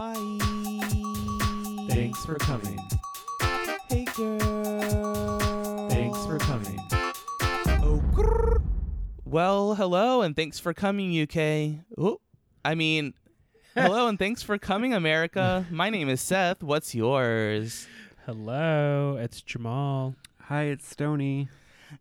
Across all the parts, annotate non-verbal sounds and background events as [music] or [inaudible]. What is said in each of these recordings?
Hi. Thanks for coming. Hey, girl. Thanks for coming. Oh, grrr. Well, hello and thanks for coming, UK. Oop. I mean, [laughs] hello and thanks for coming, America. My name is Seth. What's yours? Hello, it's Jamal. Hi, it's Stony.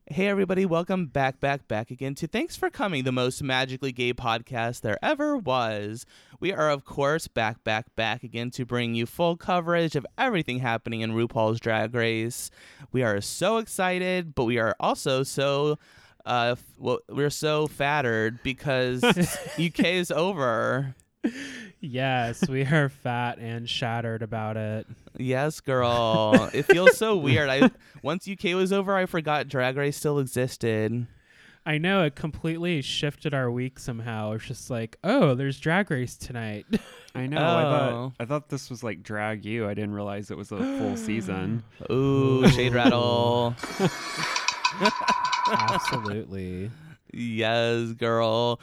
Hey, everybody. Welcome back, back, back again to Thanks for Coming, the most magically gay podcast there ever was. We are, of course, back, back, back again to bring you full coverage of everything happening in RuPaul's Drag Race. We are so excited, but we are also so. Uh, well, we're so fattered because [laughs] UK is over. Yes, we are fat and shattered about it. Yes, girl. it feels so [laughs] weird. I once UK was over, I forgot Drag Race still existed. I know it completely shifted our week somehow. It's just like, oh, there's Drag Race tonight. I know. I Oh. thought I thought this was like Drag You. I didn't realize it was a full season. [gasps] Ooh, shade rattle. [laughs] Absolutely. Yes, girl.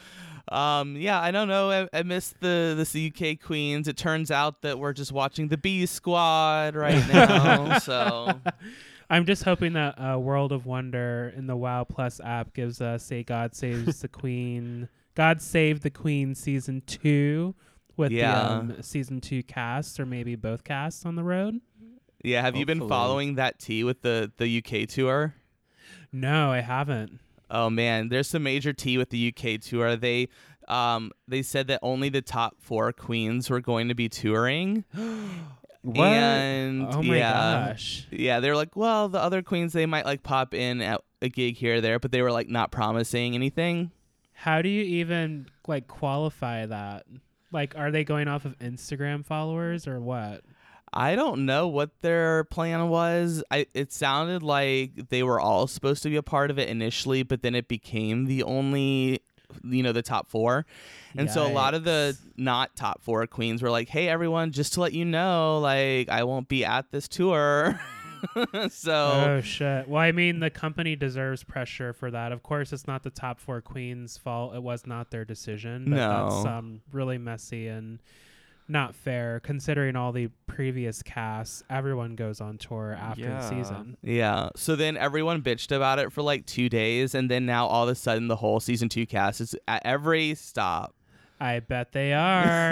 Um, yeah, I don't know. I, I missed the the UK queens. It turns out that we're just watching the B Squad right [laughs] now. so [laughs] I'm just hoping that uh, World of Wonder in the WoW Plus app gives us a God Saves the Queen, God Save the Queen season two with Yeah. the um, season two cast or maybe both casts on the road. yeah, have you been following that tea with the the UK tour? No, I haven't. Oh man, there's some major tea with the UK tour. They um they said that only the top four queens were going to be touring. [gasps] What? And oh my yeah, gosh. Yeah, they're like, well, the other queens they might like pop in at a gig here or there, but they were like not promising anything. How do you even like qualify that? Like, are they going off of Instagram followers or what? I don't know what their plan was. I it sounded like they were all supposed to be a part of it initially, but then it became the only you know the top 4. And so a lot of the not top 4 queens were like, "Hey everyone, just to let you know, like I won't be at this tour." [laughs] so Oh shit. Well, I mean, the company deserves pressure for that. Of course, it's not the top four queens' fault. It was not their decision. But that's No. um really messy and not fair considering all the previous casts. Everyone goes on tour after the Yeah. season. Yeah. So then everyone bitched about it for like two days, and then now all of a sudden the whole season two cast is at every stop. I bet they are.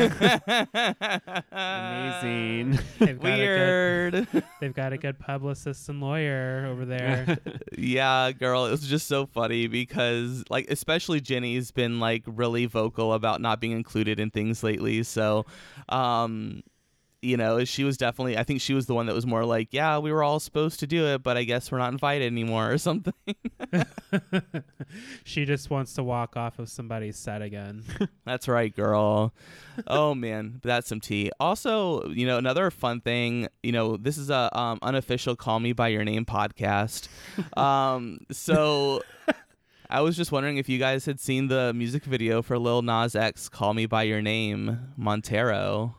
Amazing. they've got a Weird. good, they've got a good publicist and lawyer over there. [laughs] yeah, girl, it was just so funny because like especially Jenny's been like really vocal about not being included in things lately. So um you know, she was definitely I think she was the one that was more like, yeah, we were all supposed to do it, but I guess we're not invited anymore or something. [laughs] she just wants to walk off of somebody's set again. [laughs] That's right, girl. oh man, that's some tea. Also, you know, another fun thing, you know, this is a um, unofficial "Call Me by Your Name" podcast. um, so I was just wondering if you guys had seen the music video for Lil Nas X "Call Me by Your Name" Montero.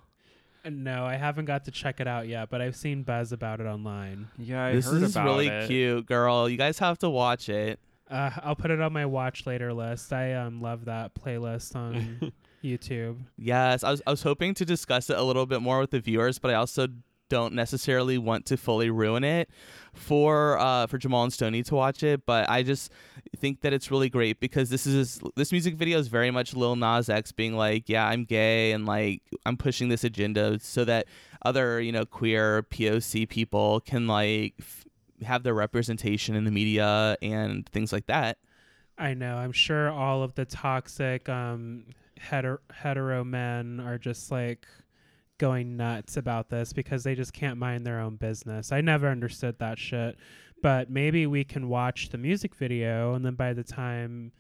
No, I haven't got to check it out yet, but I've seen buzz about it online. Yeah, I this heard is about really it. cute, girl. You guys have to watch it. Uh, I'll put it on my watch later list. I um love that playlist on [laughs] YouTube. Yes, I was I was hoping to discuss it a little bit more with the viewers, but I also don't necessarily want to fully ruin it for uh for Jamal and Stoney to watch it. But I just think that it's really great because this is this music video is very much Lil Nas X being like, yeah, I'm gay and like I'm pushing this agenda so that other you know queer POC people can like f- have their representation in the media and things like that. I know. I'm sure all of the toxic um hetero, hetero men are just like going nuts about this because they just can't mind their own business. I never understood that shit. But maybe we can watch the music video and then by the time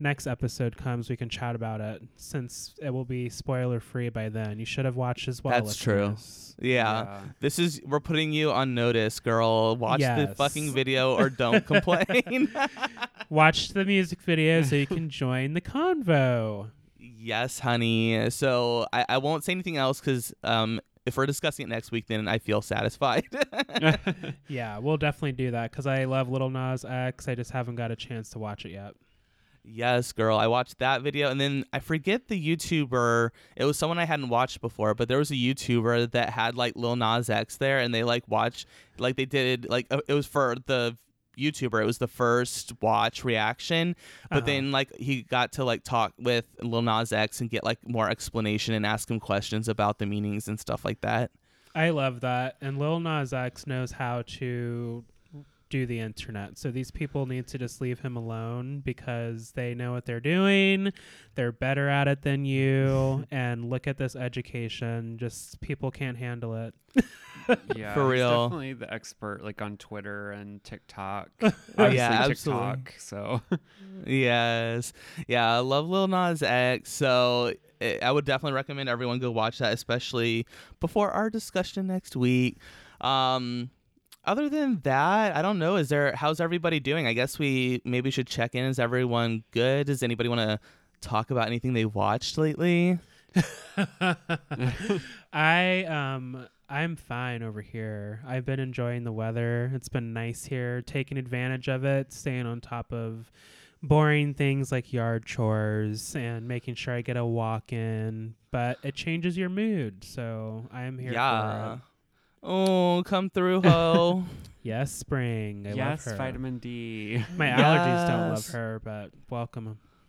next episode comes we can chat about it since it will be spoiler free by then. You should have watched as well. That's true. listeners. Yeah. This is we're putting you on notice, girl. Watch the fucking video or don't complain. [laughs] Watch the music video so you [laughs] can join the convo. Yes, honey. So I, I won't say anything else because um, if we're discussing it next week, then I feel satisfied. [laughs] [laughs] Yeah, we'll definitely do that because I love Lil Nas X. I just haven't got a chance to watch it yet. Yes, girl. I watched that video and then I forget the YouTuber. It was someone I hadn't watched before, but there was a YouTuber that had like Lil Nas X there and they like watched like they did like uh, it was for the YouTuber. It was the first watch reaction, but Uh-huh. then like he got to like talk with Lil Nas X and get like more explanation and ask him questions about the meanings and stuff like that. I love that. And Lil Nas X knows how to do the internet. So these people need to just leave him alone because they know what they're doing. They're better at it than you. [laughs] and look at this education. Just people can't handle it. [laughs] Yeah, For he's real. definitely the expert, like on Twitter and TikTok. [laughs] Yeah, absolutely. TikTok. So Yes. Yeah, I love Lil Nas X. So eh, I would definitely recommend everyone go watch that, especially before our discussion next week. Um, other than that, I don't know. Is there? How's everybody doing? I guess we maybe should check in. Is everyone good? Does anybody want to talk about anything they watched lately? [laughs] I um I'm fine over here. I've been enjoying the weather. It's been nice here, taking advantage of it, staying on top of boring things like yard chores and making sure I get a walk in. But it changes your mood, so I'm here yeah. for it. Oh, come through, ho. [laughs] Yes, spring. I yes, love her. vitamin D. My allergies don't love Yes. her, but welcome. [laughs]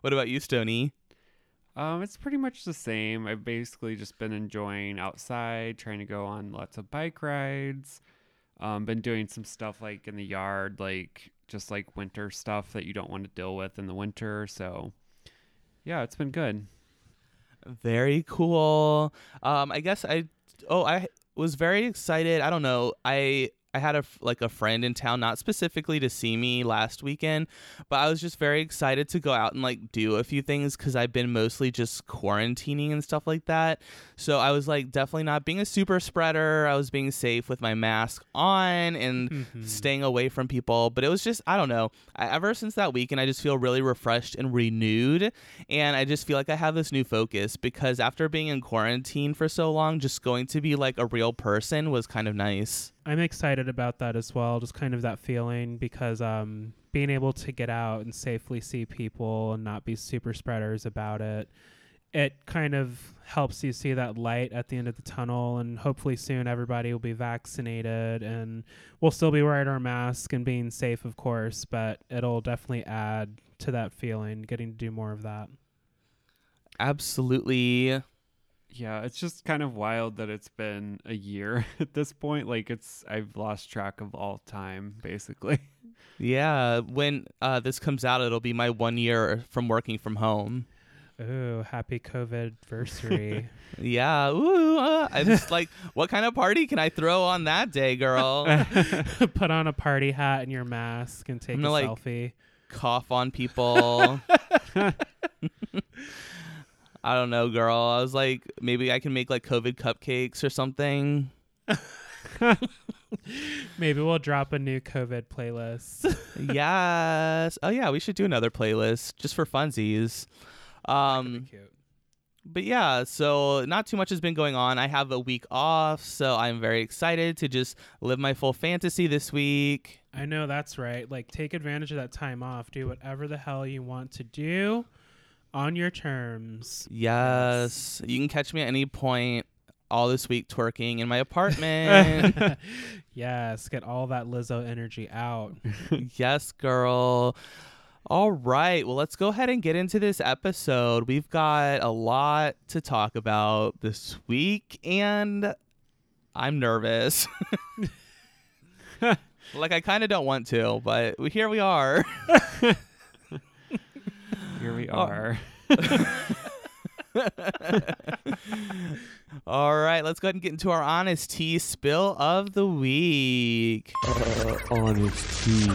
what about you, Stony? Um, it's pretty much the same. I've basically just been enjoying outside, trying to go on lots of bike rides. Um, been doing some stuff like in the yard, like just like winter stuff that you don't want to deal with in the winter. So, yeah, it's been good. Very cool. Um, I guess I. Oh, I was very excited. I don't know. I I had a like a friend in town, not specifically to see me last weekend, but I was just very excited to go out and like do a few things because I've been mostly just quarantining and stuff like that. So I was like definitely not being a super spreader. I was being safe with my mask on and Mhm. staying away from people. But it was just, I don't know. I, ever since that weekend, I just feel really refreshed and renewed. And I just feel like I have this new focus because after being in quarantine for so long, just going to be like a real person was kind of nice. I'm excited about that as well. Just kind of that feeling because um, being able to get out and safely see people and not be super spreaders about it, it kind of helps you see that light at the end of the tunnel. And hopefully soon everybody will be vaccinated and we'll still be wearing our mask and being safe, of course. But it'll definitely add to that feeling, getting to do more of that. Absolutely. Yeah, it's just kind of wild that it's been a year [laughs] at this point. Like it's I've lost track of all time basically. Yeah. When uh, this comes out, it'll be my one year from working from home. Ooh, happy COVID anniversary. [laughs] Yeah. Ooh. Uh, I just like, [laughs] what kind of party can I throw on that day, girl? Put on a party hat and your mask and take I'm a gonna, like, selfie. cough on people. I don't know, girl. I was like, maybe I can make like COVID cupcakes or something. [laughs] Maybe we'll drop a new COVID playlist. [laughs] yes. Oh yeah, we should do another playlist just for funsies. Um, but yeah, so not too much has been going on. I have a week off, so I'm very excited to just live my full fantasy this week. I know that's right. Like, take advantage of that time off. Do whatever the hell you want to do on your terms. Yes, you can catch me at any point all this week twerking in my [laughs] apartment. yes, get all that Lizzo energy out. [laughs] yes, girl. All right. Well, let's go ahead and get into this episode. We've got a lot to talk about this week, and I'm nervous. [laughs] like, I kind of don't want to, but here we are. Here we Oh. are. [laughs] All right. Let's go ahead and get into our honest tea spill of the week. Uh, honesty.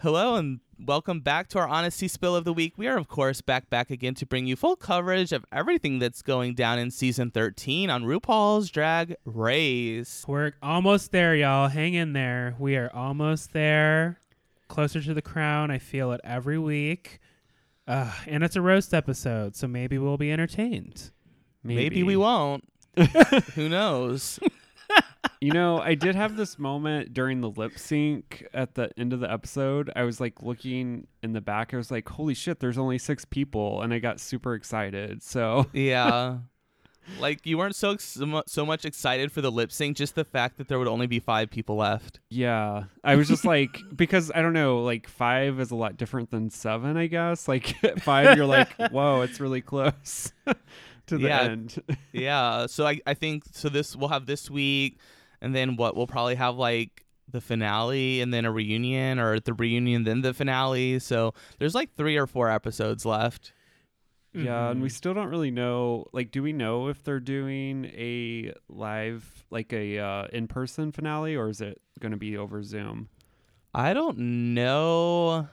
Hello and welcome back to our honesty spill of the week. We are of course back back again to bring you full coverage of everything that's going down in season 13 on RuPaul's Drag Race. We're almost there, y'all. Hang in there. We are almost there. Closer to the crown. I feel it every week. Uh, and it's a roast episode, so maybe we'll be entertained. Maybe, we won't. [laughs] Who knows? You know, I did have this moment during the lip sync at the end of the episode. I was like looking in the back. I was like, "Holy shit, there's only 6 people." And I got super excited. So, Yeah. [laughs] Like you weren't so ex- so much excited for the lip sync, just the fact that there would only be five people left. yeah. I was just like [laughs] because I don't know, like 5 is a lot different than 7, I guess. Like [laughs] 5 you're like, [laughs] "Whoa, it's really close." to the Yeah. end. Yeah. So I I think so. This we'll have this week, and then what we'll probably have like the finale, and then a reunion, or the reunion then the finale. So there's like three or four episodes left. Yeah, and we Mhm. still don't really know. Like, do we know if they're doing a live, like a uh, in-person finale, or is it going to be over Zoom? I don't know.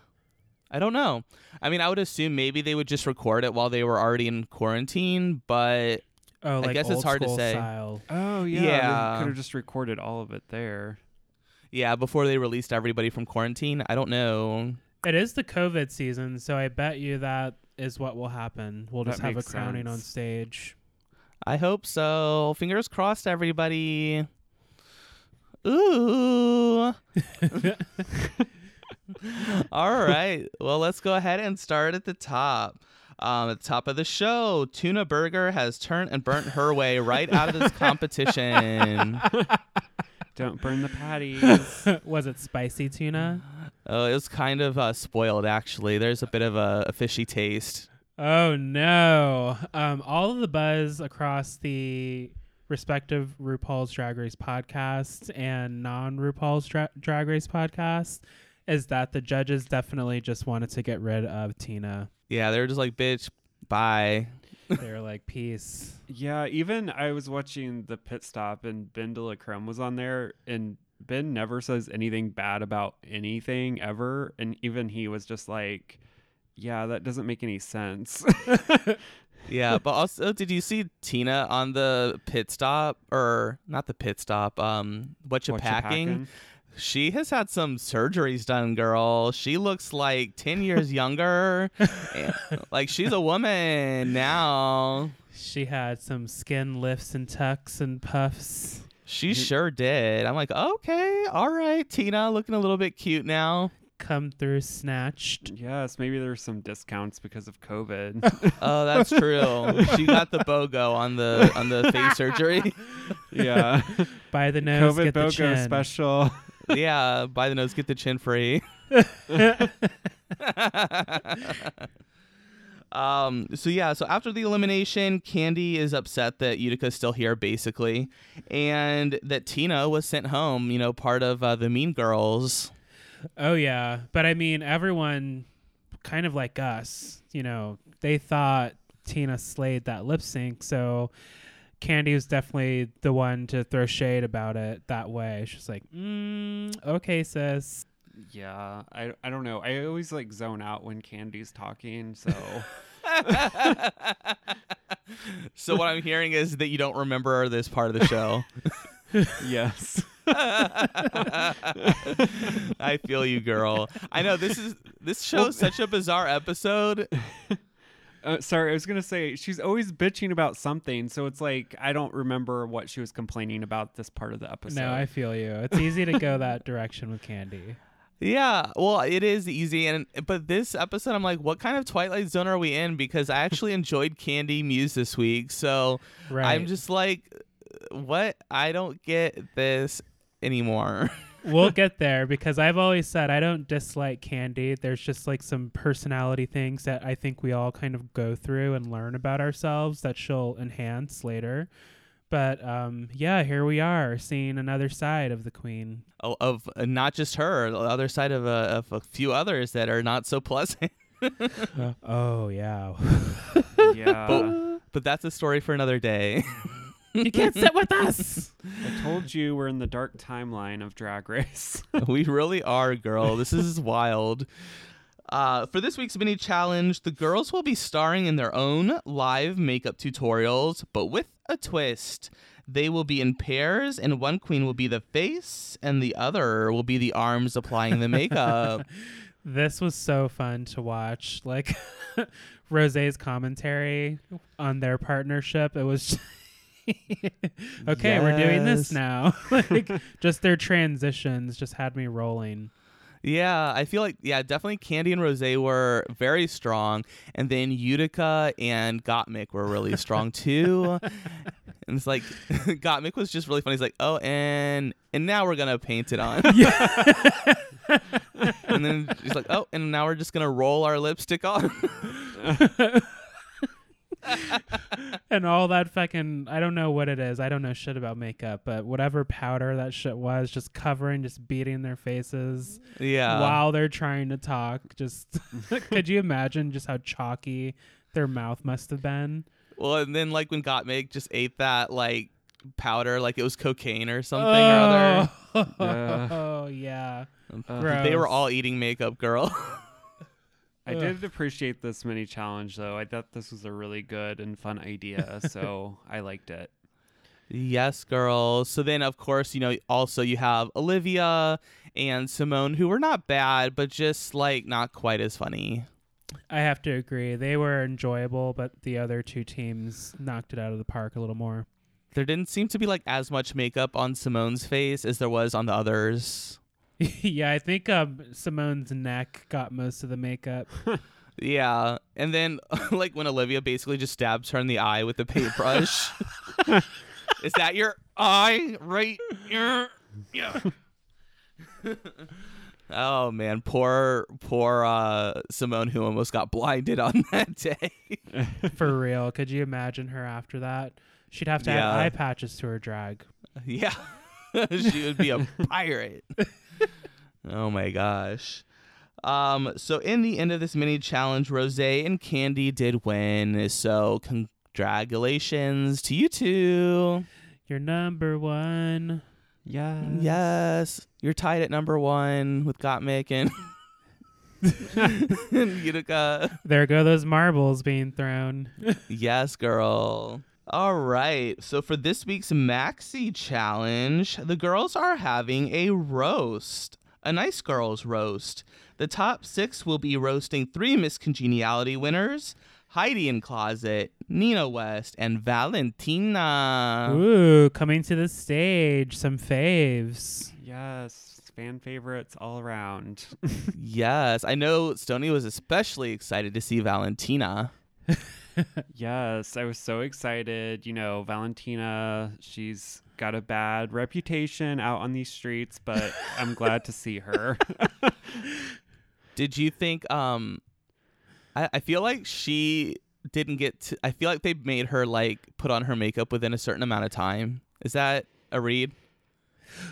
I don't know. I mean, I would assume maybe they would just record it while they were already in quarantine, but Oh, like guess it's hard to say. Style. Oh yeah, yeah, they could have just recorded all of it there. yeah, before they released everybody from quarantine, I don't know. It is the COVID season, so I bet you that is what will happen. We'll That just have a crowning on stage. I hope so. Fingers crossed, everybody. Ooh. [laughs] All right. Well, let's go ahead and start at the top. Um, at the top of the show, Tuna Burger has turned and burnt her way right out of this competition. [laughs] Don't burn the patties. [laughs] was it spicy tuna? Oh, it was kind of uh, spoiled, actually. There's a bit of a, a fishy taste. Oh no! Um, all of the buzz across the respective RuPaul's Drag Race podcast and non RuPaul's Dra- Drag Race podcast is that the judges definitely just wanted to get rid of Tina. Yeah, they were just like, bitch, bye. They were like, "Peace." yeah, even I was watching the pit stop, and Ben de la Creme was on there, and Ben never says anything bad about anything ever, and even he was just like, "Yeah, that doesn't make any sense." [laughs] Yeah, but also, did you see Tina on the pit stop or not the pit stop? Um, what you What packing? Packing? She has had some surgeries done, girl. She looks like ten years younger. [laughs] Like she's a woman now. She had some skin lifts and tucks and puffs. She sure did. I'm like, okay, all right, Tina, looking a little bit cute now. Come through snatched. Yes, maybe there's some discounts because of COVID. [laughs] Oh, that's true. she [laughs] got the BOGO on the on the face surgery. yeah, By the nose, COVID get the BOGO chin. special. Yeah, buy the nose, get the chin free. [laughs] um. So yeah. So after the elimination, Kandy is upset that Utica's still here, basically, and that Tina was sent home. You know, part of uh, the Mean Girls. Oh yeah, but I mean, everyone, kind of like us, you know, they thought Tina slayed that lip sync, so Kandy was definitely the one to throw shade about it that way. She's like, mm, "Okay, sis." Yeah, I I don't know. I always like zone out when Kandy's talking, so [laughs] so what I'm hearing is that you don't remember this part of the show. [laughs] yes. [laughs] I feel you, girl. I know this is this show is such a bizarre episode. Uh, sorry, I was gonna say she's always bitching about something, so it's like I don't remember what she was complaining about this part of the episode. No, I feel you. It's easy to go that direction with Kandy. [laughs] Yeah, well, it is easy, and but this episode, I'm like, what kind of Twilight Zone are we in? Because I actually [laughs] enjoyed Kandy Muse this week, so Right. I'm just like, what? I don't get this anymore. [laughs] we'll get there because I've always said I don't dislike Kandy. There's just like some personality things that I think we all kind of go through and learn about ourselves that she'll enhance later. But um, yeah, here we are seeing another side of the queen. of, of uh, not just her, the other side of a, of a few others that are not so pleasant. [laughs] oh yeah, [laughs] yeah. but that's a story for another day. [laughs] you can't sit with [laughs] us. I told you we're in the dark timeline of Drag Race. [laughs] we really are, girl. This is [laughs] wild. Uh, for this week's mini challenge, the girls will be starring in their own live makeup tutorials, but with a twist. They will be in pairs, and one queen will be the face, and the other will be the arms applying the makeup. This was so fun to watch. Like Rose's commentary on their partnership, it was [laughs] okay, we're doing this now. [laughs] like just their transitions just had me rolling. Yeah, I feel like yeah, definitely Kandy and Rose were very strong, and then Utica and Gottmik were really strong too. and it's like [laughs] Gottmik was just really funny. He's like, oh, and and now we're gonna paint it on. and then he's like, oh, and now we're just gonna roll our lipstick on. [laughs] and all that fucking I don't know what it is. I don't know shit about makeup, but whatever powder that shit was, just covering, just beating their faces yeah. while they're trying to talk. Just [laughs] could you imagine just how chalky their mouth must have been? Well, and then like when Gottmik just ate that like powder, like it was cocaine or something or other. Oh, Yeah. [laughs] yeah. Uh, Gross. They were all eating makeup, girl. I did appreciate this mini challenge though. I thought this was a really good and fun idea, [laughs] so I liked it. Yes, girls. So then, of course, you know, also you have Olivia and Symone, who were not bad, but just like not quite as funny. I have to agree. They were enjoyable, but the other two teams knocked it out of the park a little more. There didn't seem to be like as much makeup on Symone's face as there was on the others. [laughs] yeah, I think um, Symone's neck got most of the makeup. [laughs] Yeah. And then, [laughs] like, when Olivia basically just stabs her in the eye with a paintbrush. Is that your eye right here? Yeah. oh man, poor poor uh Symone who almost got blinded on that day. For real. Could you imagine her after that? She'd have to Yeah. add eye patches to her drag. yeah. she would be a pirate. [laughs] oh my gosh. Um so in the end of this mini challenge, Rose and Kandy did win. So congratulations to you two. You're number one. Yeah. Yes, you're tied at number one with Gottmik and, and [laughs] [laughs] Utica. There go those marbles being thrown. Yes, girl. All right. So for this week's Maxi challenge, the girls are having a roast, a nice girls roast. The top six will be roasting three Miss Congeniality winners. Heidi N Closet, Nina West, and Valentina. Ooh, coming to the stage. Some faves. Yes. Fan favorites all around. [laughs] Yes, I know Stony was especially excited to see Valentina. [laughs] [laughs] yes, I was so excited. You know, Valentina, she's got a bad reputation out on these streets, but I'm glad to see her. [laughs] Did you think um I, I feel like she didn't get to I feel like they made her like put on her makeup within a certain amount of time. Is that a read?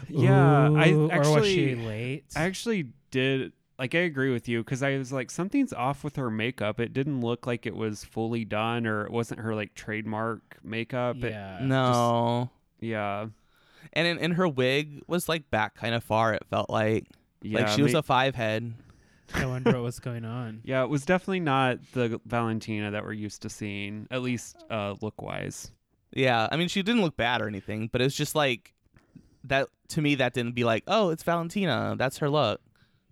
yeah, I actually or was she late? I actually did like I agree with you because I was like something's off with her makeup. It didn't look like it was fully done or it wasn't her like trademark makeup. It- yeah. No. yeah. and in, and her wig was like back kind of far, it felt like. Yeah. like she was ma- a five head. I wonder what was going on. [laughs] yeah, it was definitely not the Valentina that we're used to seeing, at least uh, look wise. Yeah. I mean she didn't look bad or anything, but it's just like that to me that didn't be like, oh, it's Valentina. That's her look.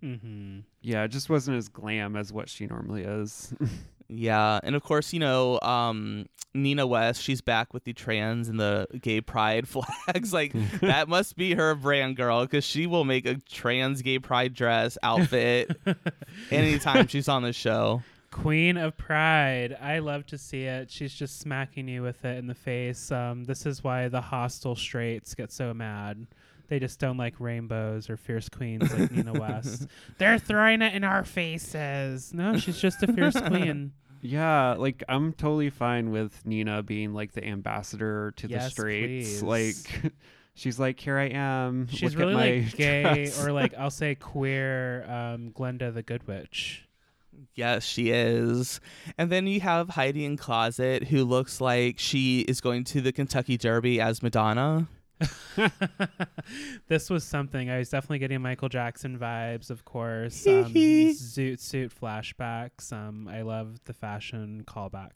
Mm-hmm. Yeah, it just wasn't as glam as what she normally is. [laughs] Yeah, and of course, you know, um, Nina West, she's back with the trans and the gay pride [laughs] flags. like [laughs] that must be her brand, girl, because she will make a trans gay pride dress outfit anytime she's on the show. Queen of Pride. I love to see it. She's just smacking you with it in the face. Um, this is why the hostile straights get so mad. They just don't like rainbows or fierce queens like Nina West. [laughs] They're throwing it in our faces. No, she's just a fierce queen. [laughs] yeah, like I'm totally fine with Nina being like the ambassador to the streets. please. Like [laughs] she's like, here I am. She's look at really my like gay dress." or like I'll say queer um, Glenda the Good Witch. Yes, she is. And then you have Heidi N Closet, who looks like she is going to the Kentucky Derby as Madonna. [laughs] this was something I was definitely getting Michael Jackson vibes, of course. Um, zoot suit flashbacks. Um, I love the fashion callback.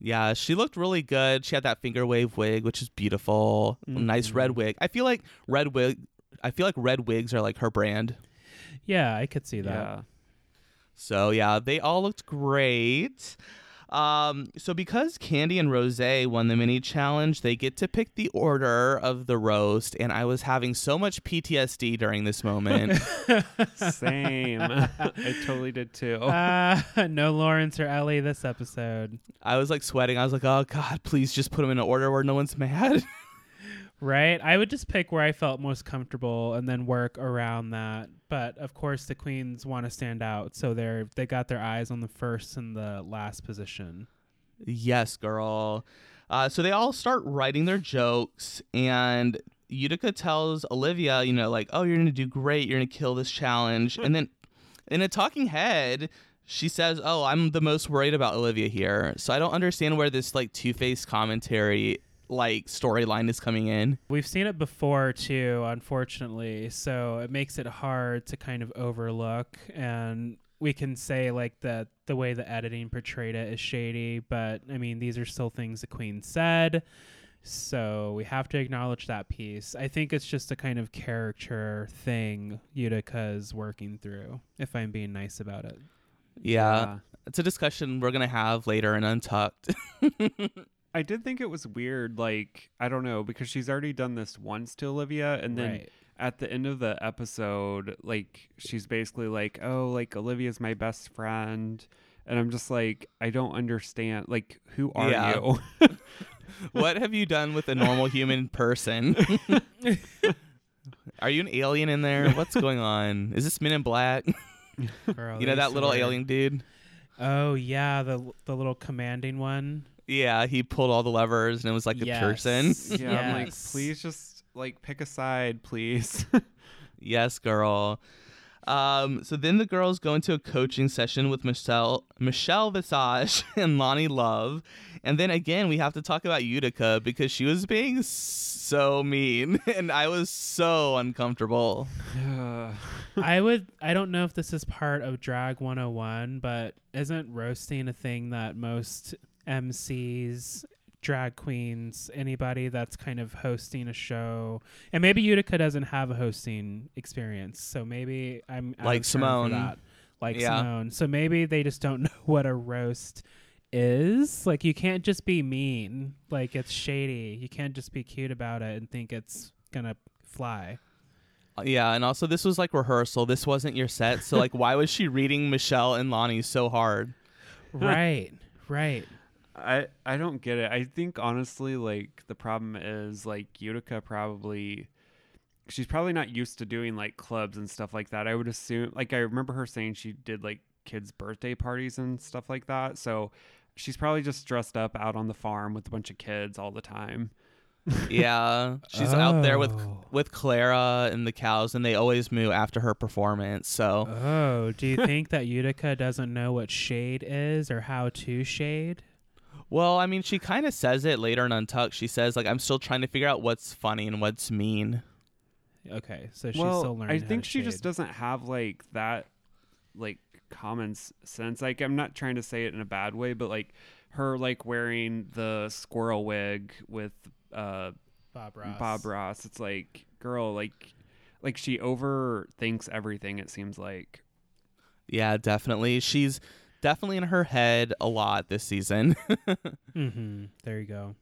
Yeah, she looked really good. She had that finger wave wig, which is beautiful. Nice red Mhm. wig. I feel like red wig. I feel like red wigs are like her brand. Yeah, I could see that. Yeah. So yeah, they all looked great. Um, so because Kandy and Rose won the mini challenge, they get to pick the order of the roast, and I was having so much PTSD during this moment. [laughs] Same. I totally did too. uh, [laughs] no Lawrence or Ellie this episode. I was like sweating. I was like, "Oh God, please just put them in an order where no one's mad." [laughs] Right? I would just pick where I felt most comfortable and then work around that. But of course the queens want to stand out, so they're they got their eyes on the first and the last position. yes, girl. Uh, so they all start writing their jokes, and Utica tells Olivia, you know, like, "Oh, you're gonna do great. You're gonna kill this challenge." and then, in a talking head, she says, "Oh, I'm the most worried about Olivia here." So I don't understand where this like two faced commentary like storyline is coming in. We've seen it before too, unfortunately, so it makes it hard to kind of overlook and we can say like that the way the editing portrayed it is shady, but I mean these are still things the queen said. So we have to acknowledge that piece. I think it's just a kind of character thing Utica's working through, if I'm being nice about it. Yeah, it's a discussion we're gonna have later in Untucked. [laughs] I did think it was weird, like, I don't know, because she's already done this once to Olivia, and then right. at the end of the episode, like, she's basically like, oh, like, Olivia's my best friend. And I'm just like, I don't understand. Like, who are Yeah. you? [laughs] [laughs] what have you done with a normal human person? [laughs] Are you an alien in there? What's going on? Is this Men in Black? Girl, you know that little swear. alien dude? Oh yeah, the the little commanding one. Yeah, he pulled all the levers and it was like a person. Yes. yeah, I'm like, please just, like, pick a side, please. [laughs] Yes, girl. Um, so then the girls go into a coaching session with Michelle, Michelle Visage [laughs] and Loni Love, and then again we have to talk about Utica because she was being so mean, [laughs] and I was so uncomfortable. [sighs] I would I don't know if this is part of Drag 101, but isn't roasting a thing that most MCs, drag queens, anybody that's kind of hosting a show, and maybe Utica doesn't have a hosting experience, so maybe I'm Like of turn for Symone. that. like Yeah. Symone. So maybe they just don't [laughs] know what a roast is. Like you can't just be mean. Like it's shady. You can't just be cute about it and think it's gonna fly. Uh, yeah, and also this was like rehearsal. This wasn't your set, so like, why was she reading Michelle and Loni so hard? [laughs] right. Right. I I don't get it. I think honestly, like the problem is like Utica probably she's probably not used to doing like clubs and stuff like that. I would assume like I remember her saying she did like kids' birthday parties and stuff like that. So she's probably just dressed up out on the farm with a bunch of kids all the time. Yeah, [laughs] she's out there with Oh. with Clara and the cows, and they always moo after her performance. So Oh, do you think that Utica doesn't know what shade is or how to shade? Well, I mean, she kind of says it later in Untucked. She says, like, I'm still trying to figure out what's funny and what's mean. Okay, so she's well, still learning. I how think to she just doesn't have like that like common sense. Like I'm not trying to say it in a bad way, but like her like wearing the squirrel wig with uh Bob Ross. Bob Ross. It's like, girl, like, like she overthinks everything. It seems like. Yeah, definitely. She's definitely in her head a lot this season. [laughs] Mm-hmm. There you go.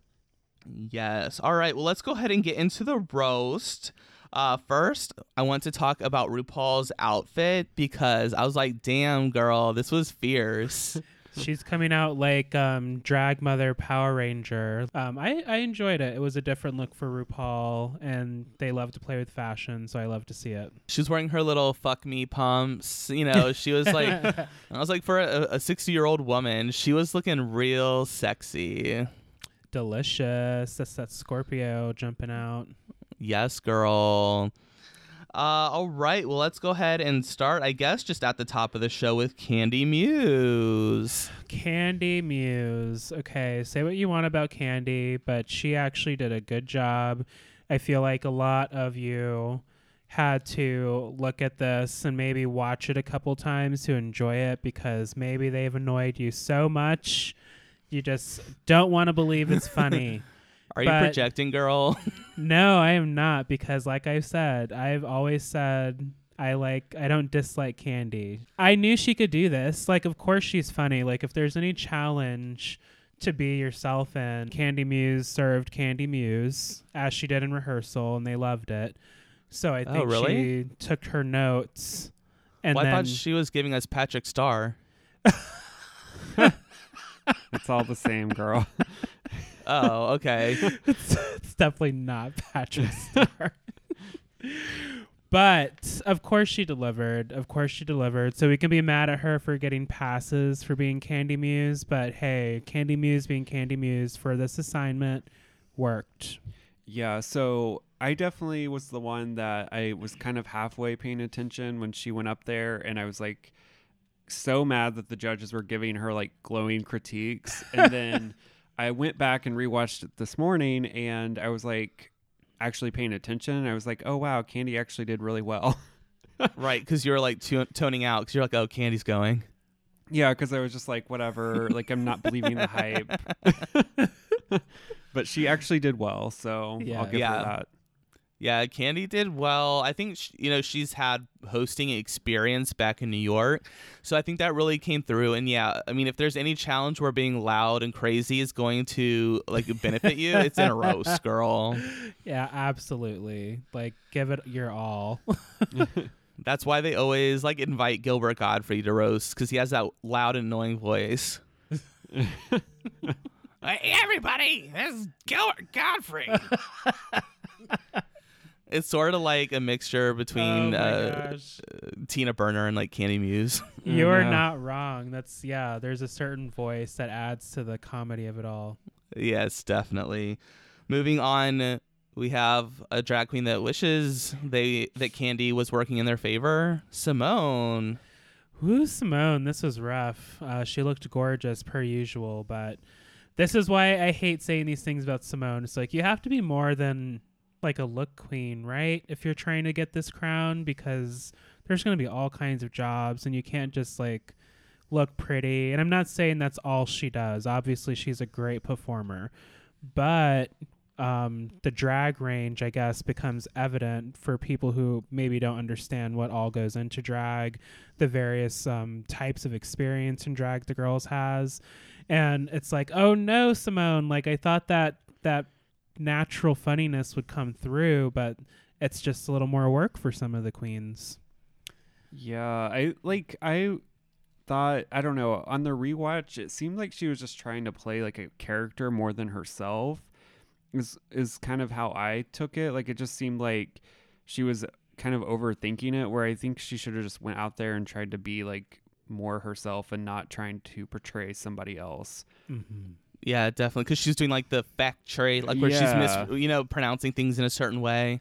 yes. All right. Well, let's go ahead and get into the roast. Uh, first, I want to talk about RuPaul's outfit because I was like, damn, girl, this was fierce. [laughs] She's coming out like um, drag mother Power Ranger. Um, I I enjoyed it. It was a different look for RuPaul, and they love to play with fashion, so I love to see it. she was wearing her little fuck me pumps. You know, she was like, [laughs] I was like, for a 60 year old woman, she was looking real sexy. delicious. That's that Scorpio jumping out. Yes, girl. Uh, all right. Well, let's go ahead and start, I guess, just at the top of the show with Kandy Muse. Kandy Muse. Okay, say what you want about Kandy, but she actually did a good job. I feel like a lot of you had to look at this and maybe watch it a couple times to enjoy it because maybe they've annoyed you so much you just don't want to believe it's funny. [laughs] [laughs] Are you projecting, girl? [laughs] no, I am not because like I've said, I've always said I like I don't dislike Kandy. I knew she could do this. Like of course she's funny. Like if there's any challenge to be yourself in, Kandy Muse served Kandy Muse as she did in rehearsal and they loved it. So I Oh, think really? she took her notes and well, I then thought she was giving us Patrick Star. [laughs] [laughs] It's all the same, girl. Oh, okay. [laughs] it's, it's definitely not Patrick [laughs] Star. but of course she delivered. Of course she delivered. So we can be mad at her for getting passes for being Kandy Muse, but hey, Kandy Muse being Kandy Muse for this assignment worked. Yeah, so I definitely was the one that I was kind of halfway paying attention when she went up there, and I was like so mad that the judges were giving her like glowing critiques. And then [laughs] I went back and rewatched it this morning, and I was like actually paying attention. I was like, oh wow, Kandy actually did really well. [laughs] right, because you're like tu- toning out because you're like, oh, Kandy's going. yeah, because I was just like, whatever, [laughs] like I'm not believing the hype. [laughs] but she actually did well, so Yeah. I'll give Yeah. her that. Yeah, Kandy did well. I think sh- you know she's had hosting experience back in New York, so I think that really came through. And yeah, I mean, if there's any challenge where being loud and crazy is going to like benefit you, it's in a roast, girl. [laughs] Yeah, absolutely. Like give it your all. [laughs] That's why they always like invite Gilbert Gottfried to roast because he has that loud, annoying voice. [laughs] hey, everybody, this is Gilbert Gottfried. It's sort of like a mixture between oh uh. Tina Burner and like Kandy Muse. [laughs] You're Yeah. not wrong. That's yeah, there's a certain voice that adds to the comedy of it all. yes, definitely. Moving on, we have a drag queen that wishes they that Kandy was working in their favor. Symone. Woo, Symone, this was rough. Uh, she looked gorgeous per usual, but this is why I hate saying these things about Symone. It's like you have to be more than like a look queen, right? If you're trying to get this crown, because there's going to be all kinds of jobs, and you can't just like look pretty. And I'm not saying that's all she does. Obviously, she's a great performer, but um, the drag range, I guess, becomes evident for people who maybe don't understand what all goes into drag, the various um, types of experience in drag the girls has, and it's like, oh no, Symone, like I thought that that natural funniness would come through, but it's just a little more work for some of the queens. Yeah, I like I thought I don't know, on the rewatch it seemed like she was just trying to play like a character more than herself. Is is kind of how I took it. Like it just seemed like she was kind of overthinking it where I think she should have just went out there and tried to be like more herself and not trying to portray somebody else. Mm-hmm. Yeah, definitely, because she's doing like the fact trade, like where Yeah. she's mis, you know, pronouncing things in a certain way.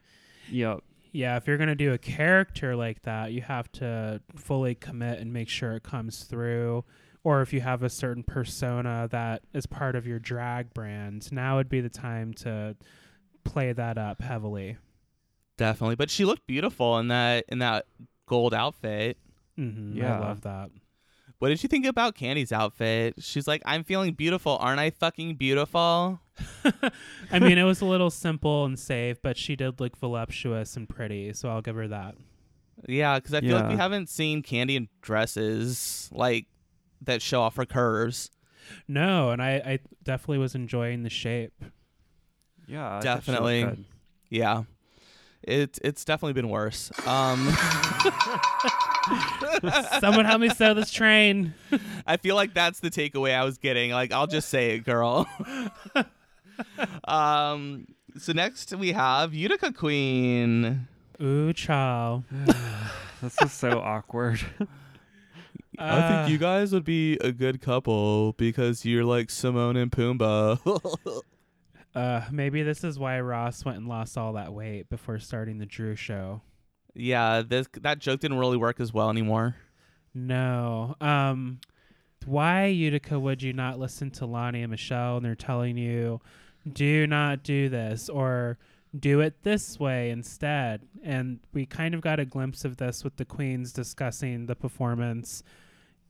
Yep. Yeah, if you're gonna do a character like that, you have to fully commit and make sure it comes through. Or if you have a certain persona that is part of your drag brand, now would be the time to play that up heavily. Definitely, but she looked beautiful in that in that gold outfit. Mm-hmm, Yeah. I love that. What did you think about Kandy's outfit? She's like, "I'm feeling beautiful, aren't I? Fucking beautiful." [laughs] I mean, it was a little simple and safe, but she did look voluptuous and pretty, so I'll give her that. Yeah, because I feel like we haven't seen Kandy in dresses like that show off her curves. No, and I, I definitely was enjoying the shape. Yeah. I thought she looked Definitely. Yeah, it's it's definitely been worse. Um, [laughs] Someone help me stow this train. [laughs] I feel like that's the takeaway I was getting. Like, I'll just say it, girl. [laughs] um. So next we have Utica Queen. Ooh, chow. This is so awkward. I think Uh, you guys would be a good couple because you're like Simone and Pumbaa. Uh, maybe this is why Ross went and lost all that weight before starting the Drew show. yeah, this that joke didn't really work as well anymore. No. Um, why Utica would you not listen to Loni and Michelle and they're telling you, do not do this or do it this way instead? And we kind of got a glimpse of this with the queens discussing the performance.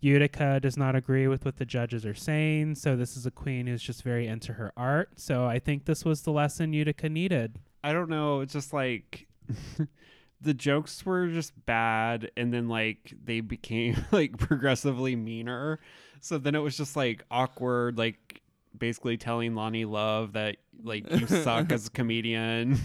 Utica does not agree with what the judges are saying, so this is a queen who's just very into her art. So I think this was the lesson Utica needed. I don't know. It's just like [laughs] the jokes were just bad and then like they became [laughs] like progressively meaner. So then it was just like awkward like basically telling Loni Love that like you suck as a [laughs] comedian.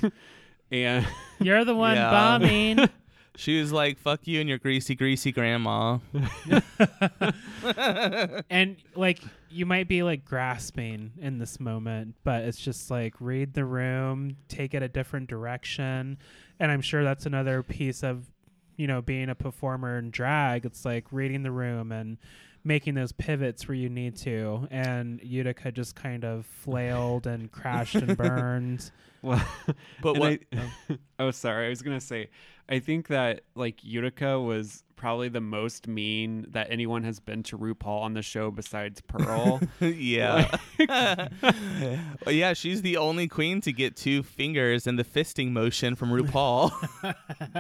and You're the one Yeah. bombing. She was like, "Fuck you and your greasy, greasy grandma." [laughs] and like you might be like grasping in this moment but it's just like read the room take it a different direction. And i'm sure that's another piece of you know being a performer in drag. It's like reading the room and making those pivots where you need to. And utica just kind of flailed and crashed and [laughs] burned well, [laughs] But what? I- oh. [laughs] oh, sorry. I was gonna say, I think that like Utica was probably the most mean that anyone has been to RuPaul on the show besides [laughs] Pearl. yeah. well, yeah, she's the only queen to get two fingers in the fisting motion from RuPaul.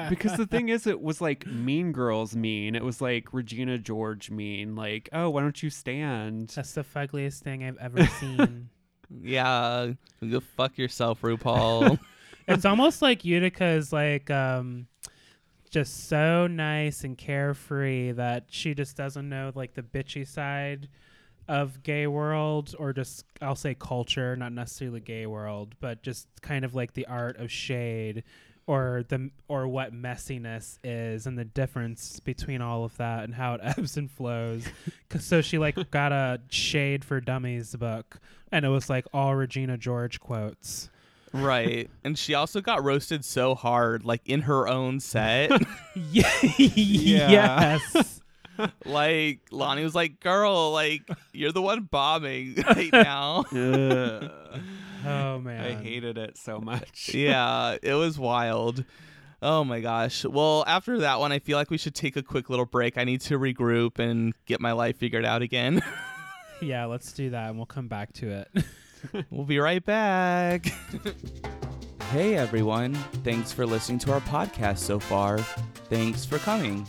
because the thing is, it was like Mean Girls mean. It was like Regina George mean. Like, oh, why don't you stand? that's the fuggliest thing i've ever seen yeah, go fuck yourself, RuPaul. [laughs] it's almost like Utica is like um just so nice and carefree that she just doesn't know like the bitchy side of gay world or just I'll say culture, not necessarily gay world, but just kind of like the art of shade or the or what messiness is and the difference between all of that and how it [laughs] ebbs and flows. 'Cause- so she like [laughs] got a shade for dummies book and it was like all Regina George quotes. right. And she also got roasted so hard, like in her own set. [laughs] Yeah. yes. [laughs] like Loni was like, "Girl, like you're the one bombing [laughs] right [laughs] now." Ugh. Oh man. I hated it so much. yeah, it was wild. Oh my gosh. Well, after that one, I feel like we should take a quick little break. I need to regroup and get my life figured out again. Yeah, let's do that and we'll come back to it. we'll be right back. hey everyone. Thanks for listening to our podcast so far. Thanks for coming.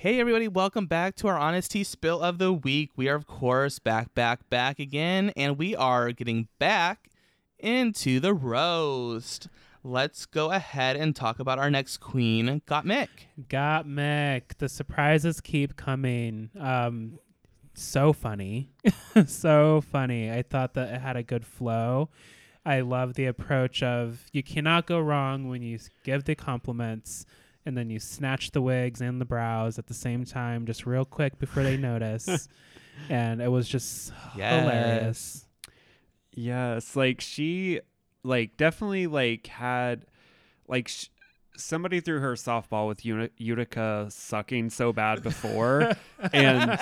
Hey, everybody, welcome back to our Honesty Spill of the Week. We are, of course, back, back, back again, and we are getting back into the roast. Let's go ahead and talk about our next queen, Gottmik. Got Mick. The surprises keep coming. Um, so funny. [laughs] so funny. I thought that it had a good flow. I love the approach of you cannot go wrong when you give the compliments and then you snatch the wigs and the brows at the same time, just real quick before they notice. [laughs] and it was just hilarious. Yes, like she like definitely like had like sh- somebody threw her softball with Uni- Utica sucking so bad before [laughs] and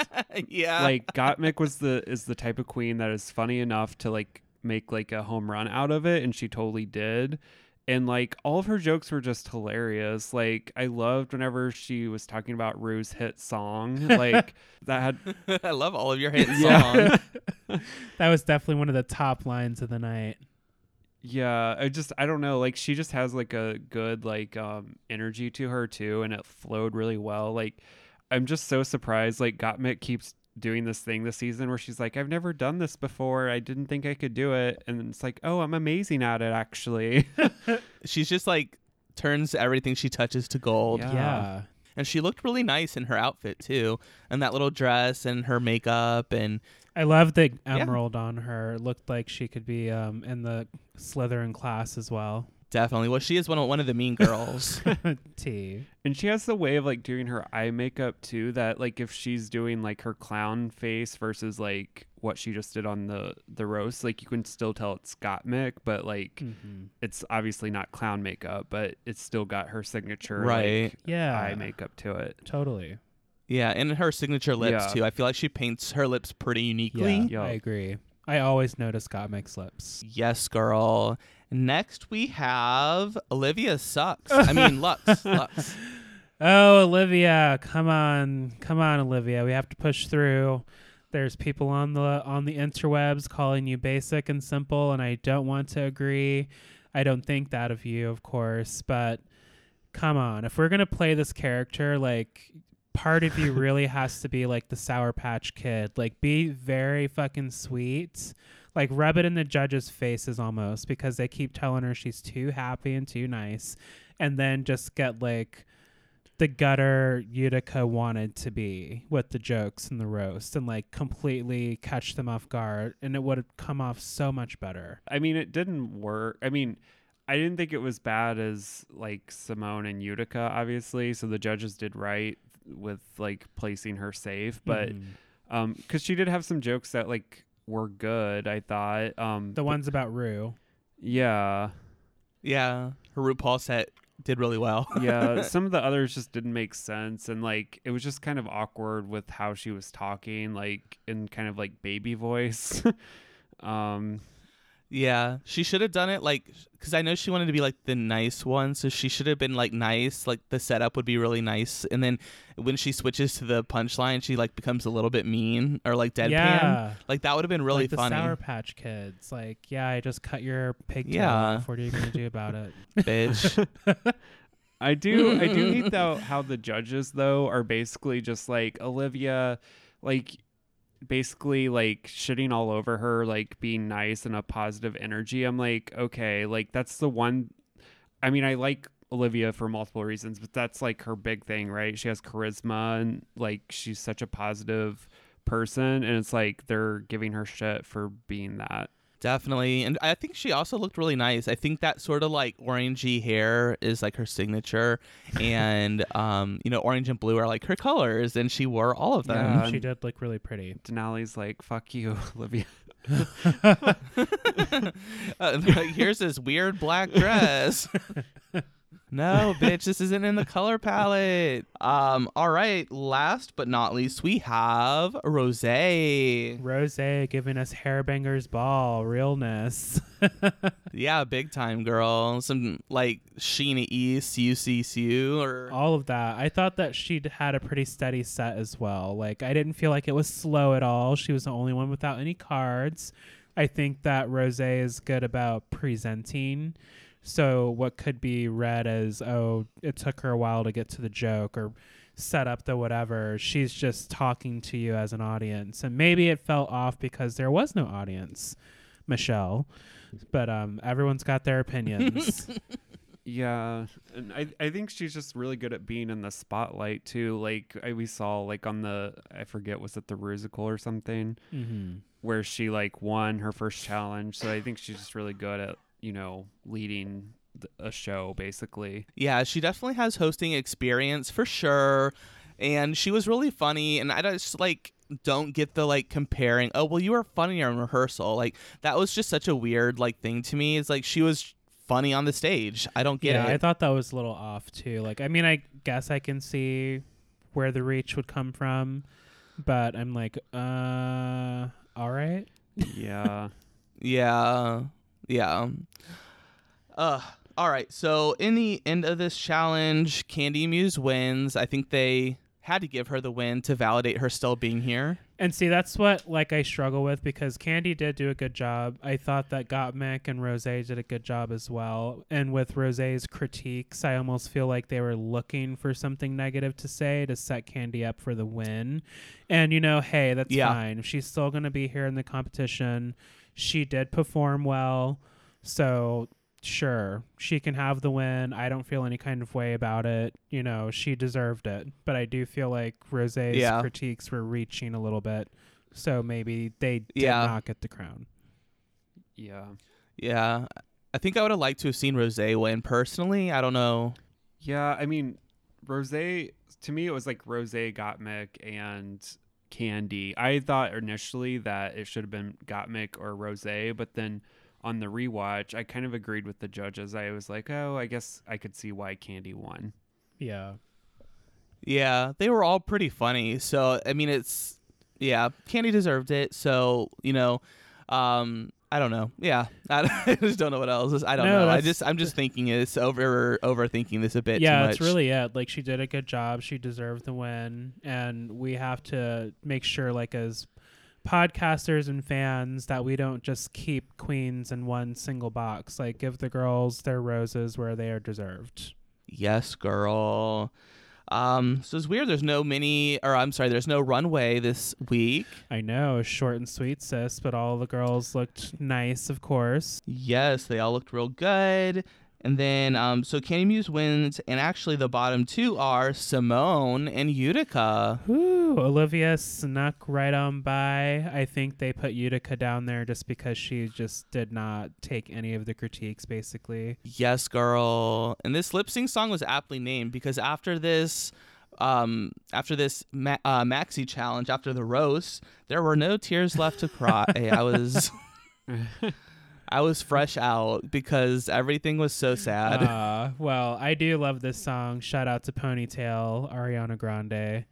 yeah. like Gottmik was the is the type of queen that is funny enough to like make like a home run out of it and she totally did. And like all of her jokes were just hilarious. Like I loved whenever she was talking about Rue's hit song. Like [laughs] that had [laughs] I love all of your hit Yeah. songs. [laughs] That was definitely one of the top lines of the night. Yeah, I just I don't know, like she just has like a good like um energy to her too and it flowed really well. Like I'm just so surprised like Gottmik keeps doing this thing this season where she's like I've never done this before. I didn't think I could do it and it's like, "Oh, I'm amazing at it actually." [laughs] [laughs] She's just like turns everything she touches to gold. Yeah. yeah. And she looked really nice in her outfit too. And that little dress and her makeup and I love the emerald on her. It looked like she could be um, in the Slytherin class as well. Definitely well she is one of one of the mean girls. [laughs] T. and she has the way of like doing her eye makeup too that like if she's doing like her clown face versus like what she just did on the the roast, like you can still tell it's Gottmik, but like Mm-hmm. it's obviously not clown makeup, but it's still got her signature Right. like, Yeah. eye makeup to it. Totally. yeah, and her signature lips Yeah. too. I feel like she paints her lips pretty uniquely. Yeah, Yeah. I agree. I always notice Gottmik's lips. Yes, girl. Next we have Olivia Sucks. I mean [laughs] Lux. Lux. Oh, Olivia, come on. Come on, Olivia. We have to push through. There's people on the on the interwebs calling you basic and simple, and I don't want to agree. I don't think that of you, of course, but come on. If we're gonna play this character, like part of you [laughs] really has to be like the Sour Patch Kid. Like be very fucking sweet. Like rub it in the judges' faces almost because they keep telling her she's too happy and too nice, and then just get like the gutter Utica wanted to be with the jokes and the roast and like completely catch them off guard and it would have come off so much better. I mean, it didn't work. I mean, I didn't think it was bad as like Symone and Utica, obviously. So the judges did right with like placing her safe, but Mhm. um, because she did have some jokes that like were good. I thought um the but- ones about Rue. yeah Yeah, her RuPaul set did really well. [laughs] yeah [laughs] some of the others just didn't make sense and like it was just kind of awkward with how she was talking like in kind of like baby voice [laughs] um Yeah, she should have done it like because I know she wanted to be like the nice one, so she should have been like nice. Like the setup would be really nice, and then when she switches to the punchline, she like becomes a little bit mean or like deadpan. Yeah. Like that would have been really like the funny, Sour Patch Kids. Like, yeah, I just cut your pigtail Yeah. What are you gonna do about it? bitch. [laughs] I do I do hate though how the judges though are basically just like Olivia like basically like shitting all over her like being nice and a positive energy. I'm like, okay, like that's the one I mean, I like Olivia for multiple reasons, but that's like her big thing, right? She has charisma and like she's such a positive person and it's like they're giving her shit for being that. Definitely. And I think she also looked really nice. I think that sort of like orangey hair is like her signature. And, [laughs] um, you know, orange and blue are like her colors. And she wore all of them. Yeah. she did look really pretty. Denali's like, fuck you, [laughs] Olivia. [laughs] uh, like, here's this weird black dress. No, bitch, this isn't in the color palette. Um, all right, last but not least, we have Rose. Rose giving us hairbangers ball realness. [laughs] Yeah, big time girl. Some like Sheena East, UCCU, or All of that. I thought that she had a pretty steady set as well. Like I didn't feel like it was slow at all. She was the only one without any cards. I think that Rose is good about presenting. So what could be read as oh, it took her a while to get to the joke or set up the whatever. She's just talking to you as an audience. And maybe it felt off because there was no audience, Michelle. But um everyone's got their opinions. [laughs] Yeah, and I I think she's just really good at being in the spotlight too. Like I, we saw like on the I forget was it the Rusical or something mm-hmm. where she like won her first challenge. So I think she's just really good at you know leading a show basically. yeah, she definitely has hosting experience for sure. And she was really funny. And I just like don't get the like comparing. Oh well, you were funnier in rehearsal. Like that was just such a weird like thing to me. It's like she was funny on the stage. I don't get yeah, it. I thought that was a little off too. Like, I mean, I guess I can see where the reach would come from, but I'm like, uh, all right. Yeah, [laughs] Yeah. Yeah. Uh all right. So in the end of this challenge, Kandy Muse wins. I think they had to give her the win to validate her still being here. And see, that's what like I struggle with because Kandy did do a good job. I thought that Gottmik and Rose did a good job as well. And with Rose's critiques, I almost feel like they were looking for something negative to say to set Kandy up for the win. And you know, hey, that's Yeah. fine. She's still going to be here in the competition. She did perform well, so sure she can have the win. I don't feel any kind of way about it. You know, she deserved it. But I do feel like Rose's Yeah. critiques were reaching a little bit. So maybe they did Yeah. not get the crown. yeah, Yeah. I think I would have liked to have seen Rose win personally. I don't know. yeah. I mean, Rose to me it was like Rose, got Gottmik, and Kandy. I thought initially that it should have been Gottmik or Rose, but then on the rewatch, I kind of agreed with the judges. I was like, oh, I guess I could see why Kandy won. Yeah. Yeah, they were all pretty funny. So I mean, it's yeah, Kandy deserved it. So you know, um, I don't know. Yeah, I, [laughs] I just don't know what else. I don't No, know. I just I'm just thinking it's over overthinking this a bit. yeah, much. really it. Like she did a good job. She deserved the win, and we have to make sure, like as podcasters and fans that we don't just keep queens in one single box. Like give the girls their roses where they are deserved. Yes, girl. Um, so it's weird. There's no mini, or I'm sorry, there's no runway this week. I know, short and sweet, sis, but all the girls looked nice, of course. Yes, they all looked real good. And then, um, so Kandy Muse wins, and actually the bottom two are Symone and Utica. Whew, Olivia snuck right on by. I think they put Utica down there just because she just did not take any of the critiques, basically. Yes, girl. And this lip sync song was aptly named because after this, um, after this ma- uh, maxi challenge, after the roast, there were no tears left to cry. I was. [laughs] [laughs] I was fresh out because everything was so sad. Uh, well, I do love this song. Shout out to Ponytail, Ariana Grande.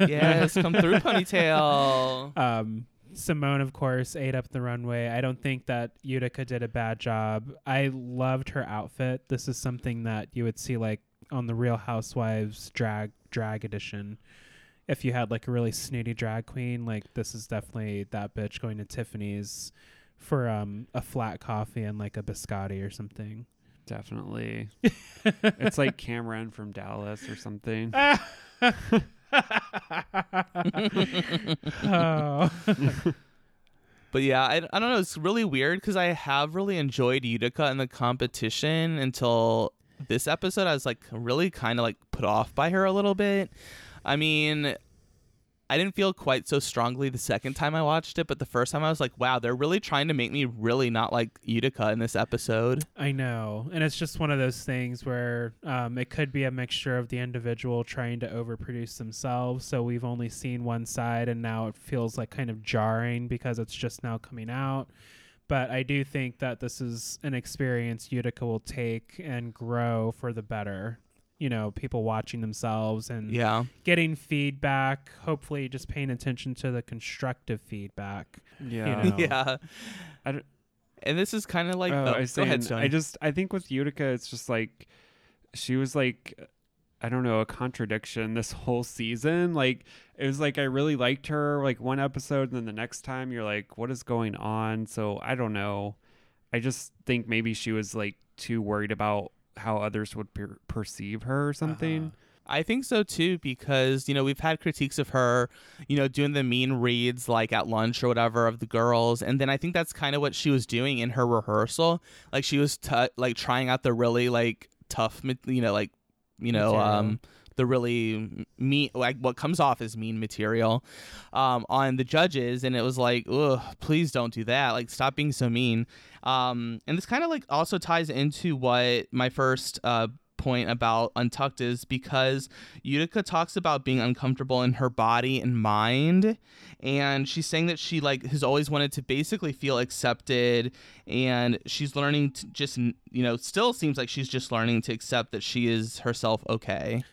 yes, come through, [laughs] ponytail. Um, Symone, of course, ate up the runway. I don't think that Utica did a bad job. I loved her outfit. This is something that you would see like on the Real Housewives drag drag edition. If you had like a really snooty drag queen, like this is definitely that bitch going to Tiffany's for um a flat coffee and like a biscotti or something. Definitely. [laughs] it's like Cameron from Dallas or something. [laughs] oh. [laughs] But yeah, I, I don't know. It's really weird because I have really enjoyed Utica in the competition until this episode. I was like really kind of like put off by her a little bit. I mean, I didn't feel quite so strongly the second time I watched it, but the first time I was like, wow, they're really trying to make me really not like Utica in this episode. I know. And it's just one of those things where um, it could be a mixture of the individual trying to overproduce themselves. So we've only seen one side, and now it feels like kind of jarring because it's just now coming out. But I do think that this is an experience Utica will take and grow for the better. You know, people watching themselves and Yeah. getting feedback, hopefully just paying attention to the constructive feedback. Yeah. know. [laughs] yeah. I don't- and this is kind of like, Oh, oh, I was go ahead. I just I think with Utica, it's just like she was like I don't know a contradiction this [laughs] whole season. Like it was like I really liked her like one episode, and then the next time you're like, what is going on? So I don't know. I just think maybe she was like too worried about how others would per- perceive her or something. Uh-huh. I think so too because you know we've had critiques of her, you know, doing the mean reads like at lunch or whatever of the girls, and then I think that's kind of what she was doing in her rehearsal. Like she was t- like trying out the really like tough, you know, like you know, um, the really mean like what comes off as mean material, um, on the judges, and it was like, ugh, please don't do that. Like stop being so mean. Um, and this kind of like also ties into what my first uh point about Untucked is because Utica talks about being uncomfortable in her body and mind and she's saying that she like has always wanted to basically feel accepted and she's learning to just you know still seems like she's just learning to accept that she is herself okay.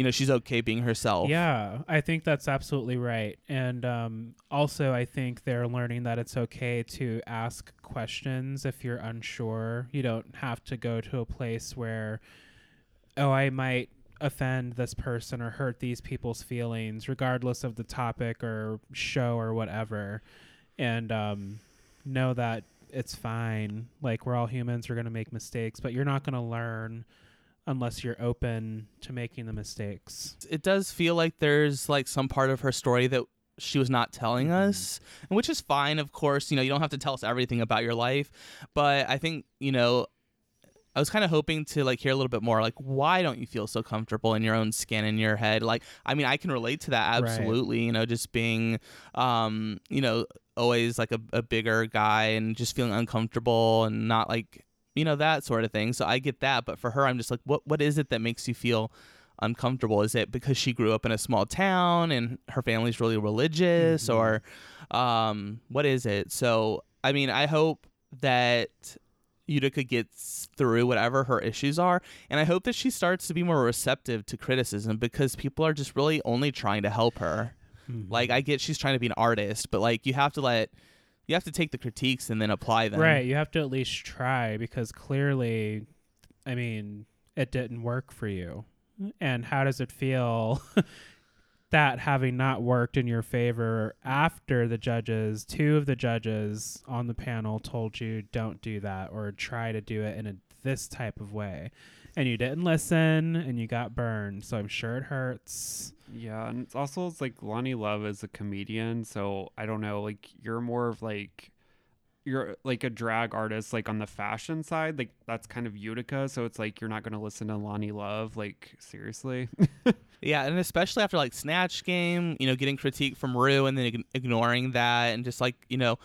You know, she's okay being herself. Yeah, I think that's absolutely right. And um, also, I think they're learning that it's okay to ask questions if you're unsure. You don't have to go to a place where, oh, I might offend this person or hurt these people's feelings, regardless of the topic or show or whatever. And um, know that it's fine. Like, we're all humans, we're going to make mistakes, but you're not going to learn unless you're open to making the mistakes. it does feel like there's like some part of her story that she was not telling Mm-hmm. us, and which is fine, of course. You know, you don't have to tell us everything about your life, but I think you know. I was kind of hoping to like hear a little bit more like why don't you feel so comfortable in your own skin in your head like I mean I can relate to that Right. absolutely you know just being um you know always like a, a bigger guy and just feeling uncomfortable and not like you know that sort of thing so I get that but for her I'm just like what what is it that makes you feel uncomfortable? Is it because she grew up in a small town and her family's really religious, Mhm. or um, what is it? So, I mean, I hope that Utica gets through whatever her issues are, and I hope that she starts to be more receptive to criticism because people are just really only trying to help her. Mm-hmm. Like, I get she's trying to be an artist, but like, you have to let. You have to take the critiques and then apply them. Right, you have to at least try because clearly, I mean, it didn't work for you. And how does it feel [laughs] that having not worked in your favor after the judges, two of the judges on the panel told you don't do that or try to do it in a this type of way. And you didn't listen and you got burned. So I'm sure it hurts. Yeah, and it's also it's like Loni Love is a comedian, so I don't know, like you're more of like you're like a drag artist like on the fashion side, like that's kind of Utica, so it's like you're not going to listen to Loni Love like seriously. [laughs] Yeah, and especially after like Snatch Game, you know, getting critique from Rue and then ig- ignoring that, and just like you know,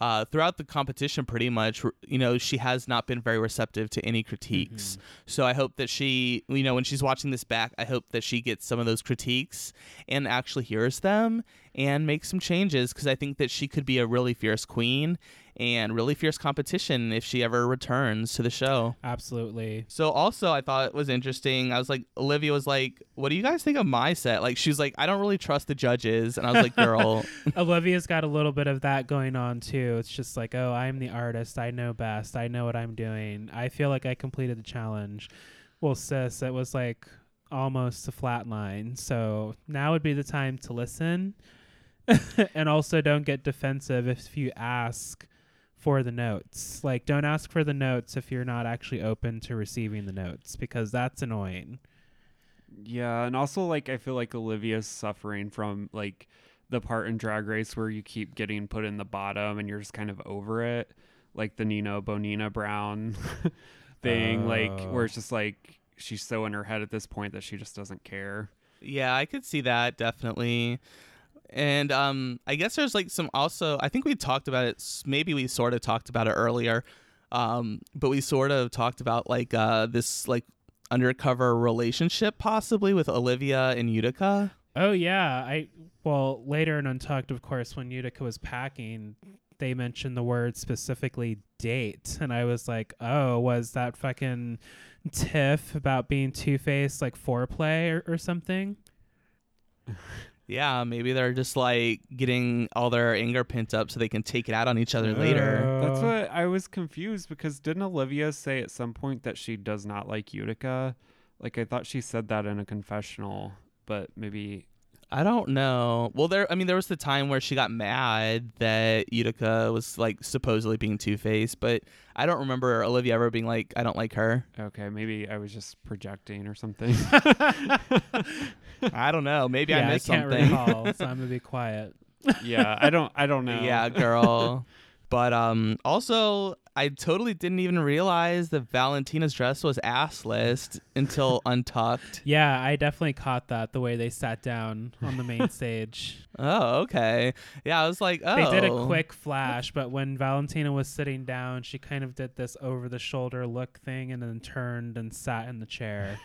uh, throughout the competition, pretty much, you know, she has not been very receptive to any critiques. So I hope that she, you know, when she's watching this back, I hope that she gets some of those critiques and actually hears them and makes some changes because I think that she could be a really fierce queen and really fierce competition if she ever returns to the show. Absolutely. So also I thought it was interesting. I was like Olivia was like, "What do you guys think of my set?" Like she's like, "I don't really trust the judges." And I was like, "Girl, [laughs] Olivia's got a little bit of that going on too. It's just like, oh, I'm the artist. I know best. I know what I'm doing. I feel like I completed the challenge. Well, sis, it was like almost a flat line. So now would be the time to listen. [laughs] and also don't get defensive if you ask for the notes. Like, don't ask for the notes if you're not actually open to receiving the notes because that's annoying. yeah, and also like I feel like Olivia's suffering from like the part in Drag Race where you keep getting put in the bottom and you're just kind of over it, like the Nina Bo'nina Brown [laughs] thing, like Oh. where it's just like she's so in her head at this point that she just doesn't care. yeah, I could see that definitely." And um I guess there's like some also I think we talked about it maybe we sort of talked about it earlier. Um but we sort of talked about like uh this like undercover relationship possibly with Olivia and Utica. Oh yeah, I well later in Untucked, of course, when Utica was packing, they mentioned the word specifically date, and I was like, oh, was that fucking tiff about being two faced like foreplay or, or something? [laughs] Yeah, maybe they're just like getting all their anger pent up so they can take it out on each other later. That's Uh, what I was confused because didn't Olivia say at some point that she does not like Utica? Like I thought she said that in a confessional, but maybe I don't know. Well, there. I mean, there was the time where she got mad that Utica was like supposedly being Two Faced, but I don't remember Olivia ever being like, "I don't like her." okay, maybe I was just projecting or something. [laughs] [laughs] I don't know. Maybe yeah, I missed I can't something. recall, so I'm gonna be [laughs] quiet. yeah, I don't I don't [laughs] know. yeah, girl. but um, also, I totally didn't even realize that Valentina's dress was assless until [laughs] untucked. Yeah, I definitely caught that the way they sat down on the main stage. Oh, okay. Yeah, I was like, oh. They did a quick flash, but when Valentina was sitting down, she kind of did this over the shoulder look thing and then turned and sat in the chair.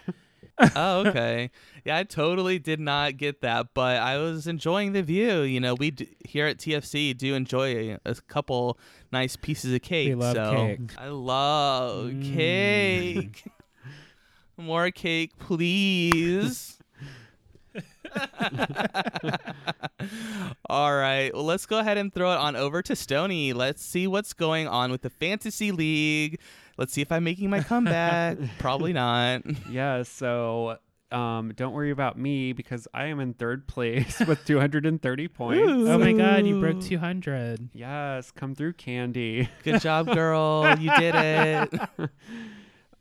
Oh, okay. Yeah, I totally did not get that, but I was enjoying the view. You know, we d- here at TFC do enjoy a, couple nice pieces of cake. love so cake. I love Mm. cake. [laughs] More cake, please. [laughs] All right. Well, let's go ahead and throw it on over to Stony. Let's see what's going on with the Fantasy League. Let's see if I'm making my comeback. [laughs] Probably not. Yeah, so um don't worry about me because I am in third place [laughs] with 230 points. oh my god, you broke 200. Yes, come through Kandy. Good job, girl. You did it. [laughs]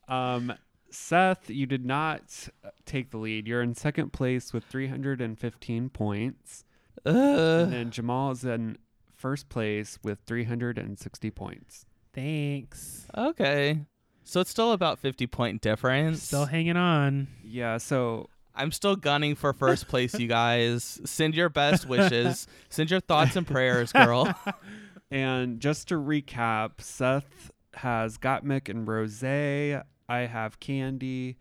Um, Seth, you did not uh, take the lead. You're in second place with 315 points. And then Jamal is in first place with 360 points. Thanks. Okay. So it's still about 50 point difference. Still hanging on. Yeah, so I'm still gunning for first place, you guys. Send your best wishes. [laughs] Send your thoughts and prayers, girl. [laughs] and just to recap, Seth has Gottmik and Rose. I have Kandy,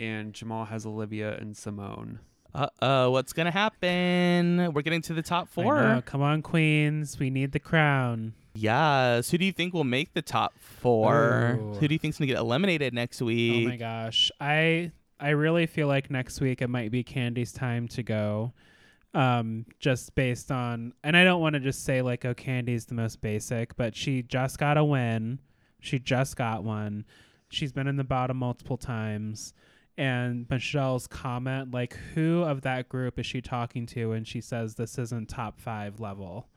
and Jamal has Olivia and Symone. Uh oh, what's gonna happen? We're getting to the top four. Come on, Queens. We need the crown. Yes. Who do you think will make the top four? Ooh. Who do you think's gonna get eliminated next week? Oh my gosh. I I really feel like next week it might be Kandy's time to go. Um, just based on and I don't want to just say like, oh, Kandy's the most basic, but she just got a win. She just got one. She's been in the bottom multiple times. and Michelle's comment, like, who of that group is she talking to when she says this isn't top five level?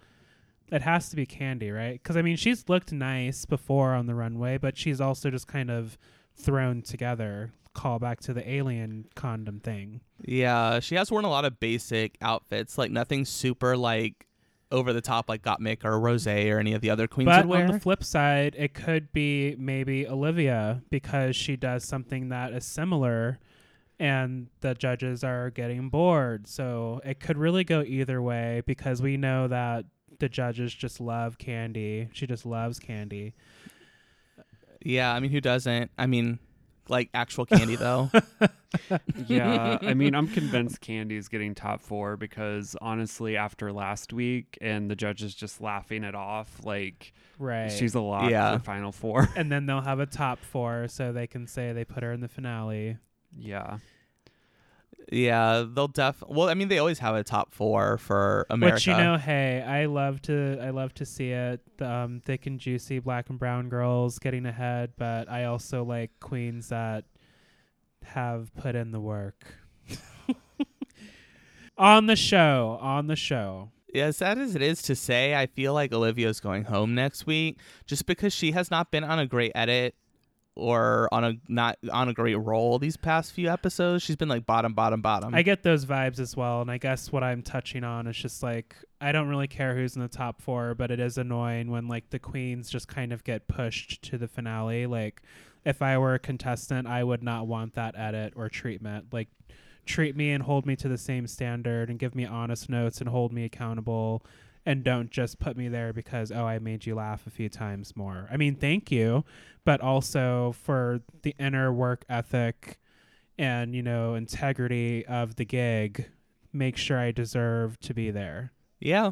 It has to be Kandy, right? Because I mean, she's looked nice before on the runway, but she's also just kind of thrown together. Call back to the alien condom thing. Yeah, she has worn a lot of basic outfits, like nothing super like over the top like Gottmik or Rose or any of the other queens But on the flip side, it could be maybe Olivia because she does something that is similar and the judges are getting bored. So it could really go either way because we know that the judges just love Kandy. She just loves Kandy. yeah, I mean, who doesn't? I mean, like actual candy though. [laughs] yeah, I mean, I'm convinced Kandy's getting top four because honestly, after last week and the judges just laughing it off, like Right. she's a lot Yeah. for Final Four. and then they'll have a top four so they can say they put her in the finale. yeah, yeah, they'll def. Well, I mean, they always have a top four for America. Which you know, hey, I love to I love to see it. Um, thick and juicy black and brown girls getting ahead, but I also like queens that have put in the work. [laughs] on the show, on the show. Yeah, as sad as it is to say, I feel like Olivia's going home next week just because she has not been on a great edit or on a not on a great roll these past few episodes. She's been like bottom, bottom, bottom. I get those vibes as well, and I guess what I'm touching on is just like I don't really care who's in the top four, but it is annoying when like the queens just kind of get pushed to the finale. Like if I were a contestant, I would not want that edit or treatment. Like treat me and hold me to the same standard and give me honest notes and hold me accountable and don't just put me there because oh I made you laugh a few times more. I mean, thank you, but also for the inner work ethic and you know integrity of the gig make sure i deserve to be there Yeah.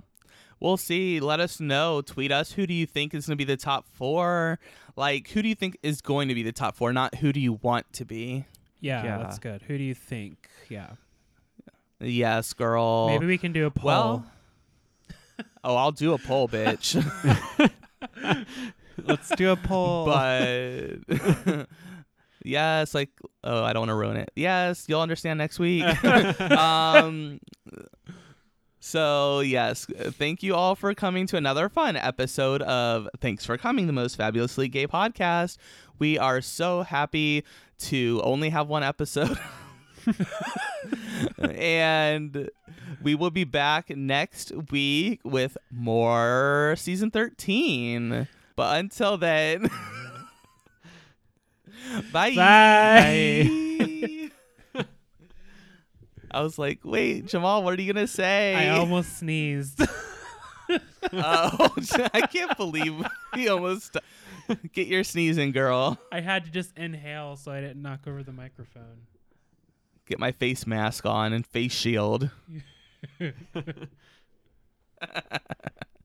We'll see. Let us know. Tweet us. Who do you think is going to be the top four? Like, who do you think is going to be the top four? Not who do you want to be? yeah, Yeah. that's good who do you think yeah Yes, girl. maybe we can do a poll Well, oh, I'll do a poll, bitch. [laughs] let's do a poll. but [laughs] yes, like, oh, I don't want to ruin it. Yes, you'll understand next week. [laughs] um, so yes, thank you all for coming to another fun episode of Thanks for Coming, the most fabulously gay podcast. We are so happy to only have one episode. [laughs] and we will be back next week with more season 13. But until then, [laughs] bye. Bye. I was like, wait, Jamal, what are you going to say? i almost sneezed [laughs] Oh, I can't believe he almost. Get your sneezing, girl. i had to just inhale so i didn't knock over the microphone Get my face mask on and face shield. [laughs] [laughs]